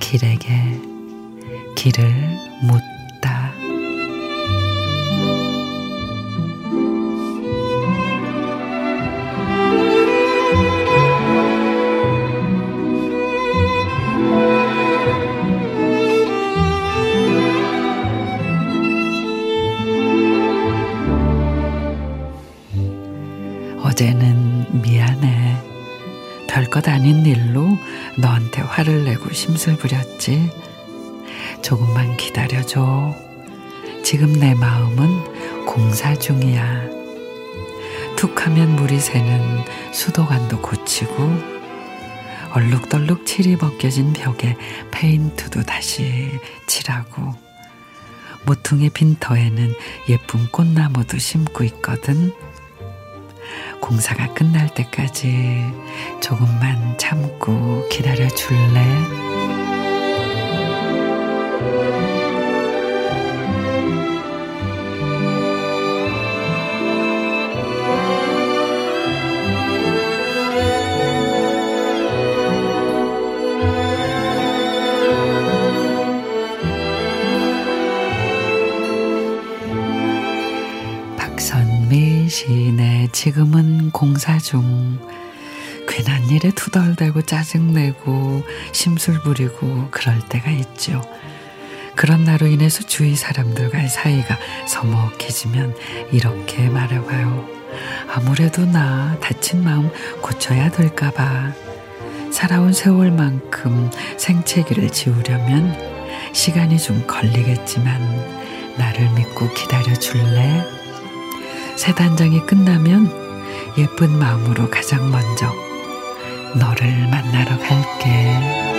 길에게 길을 묻 어제는 미안해. 별것 아닌 일로 너한테 화를 내고 심술 부렸지. 조금만 기다려줘. 지금 내 마음은 공사 중이야. 툭 하면 물이 새는 수도관도 고치고, 얼룩덜룩 칠이 벗겨진 벽에 페인트도 다시 칠하고, 모퉁이 빈터에는 예쁜 꽃나무도 심고 있거든. 공사가 끝날 때까지 조금만 참고 기다려 줄래? 박선 미 시인의 지금은 공사 중 괜한 일에 투덜대고 짜증내고 심술 부리고 그럴 때가 있죠. 그런 나로 인해서 주위 사람들과의 사이가 서먹해지면 이렇게 말해봐요. 아무래도 나 다친 마음 고쳐야 될까봐. 살아온 세월만큼 생채기를 지우려면 시간이 좀 걸리겠지만 나를 믿고 기다려 줄래? 새 단장이 끝나면 예쁜 마음으로 가장 먼저 너를 만나러 갈게.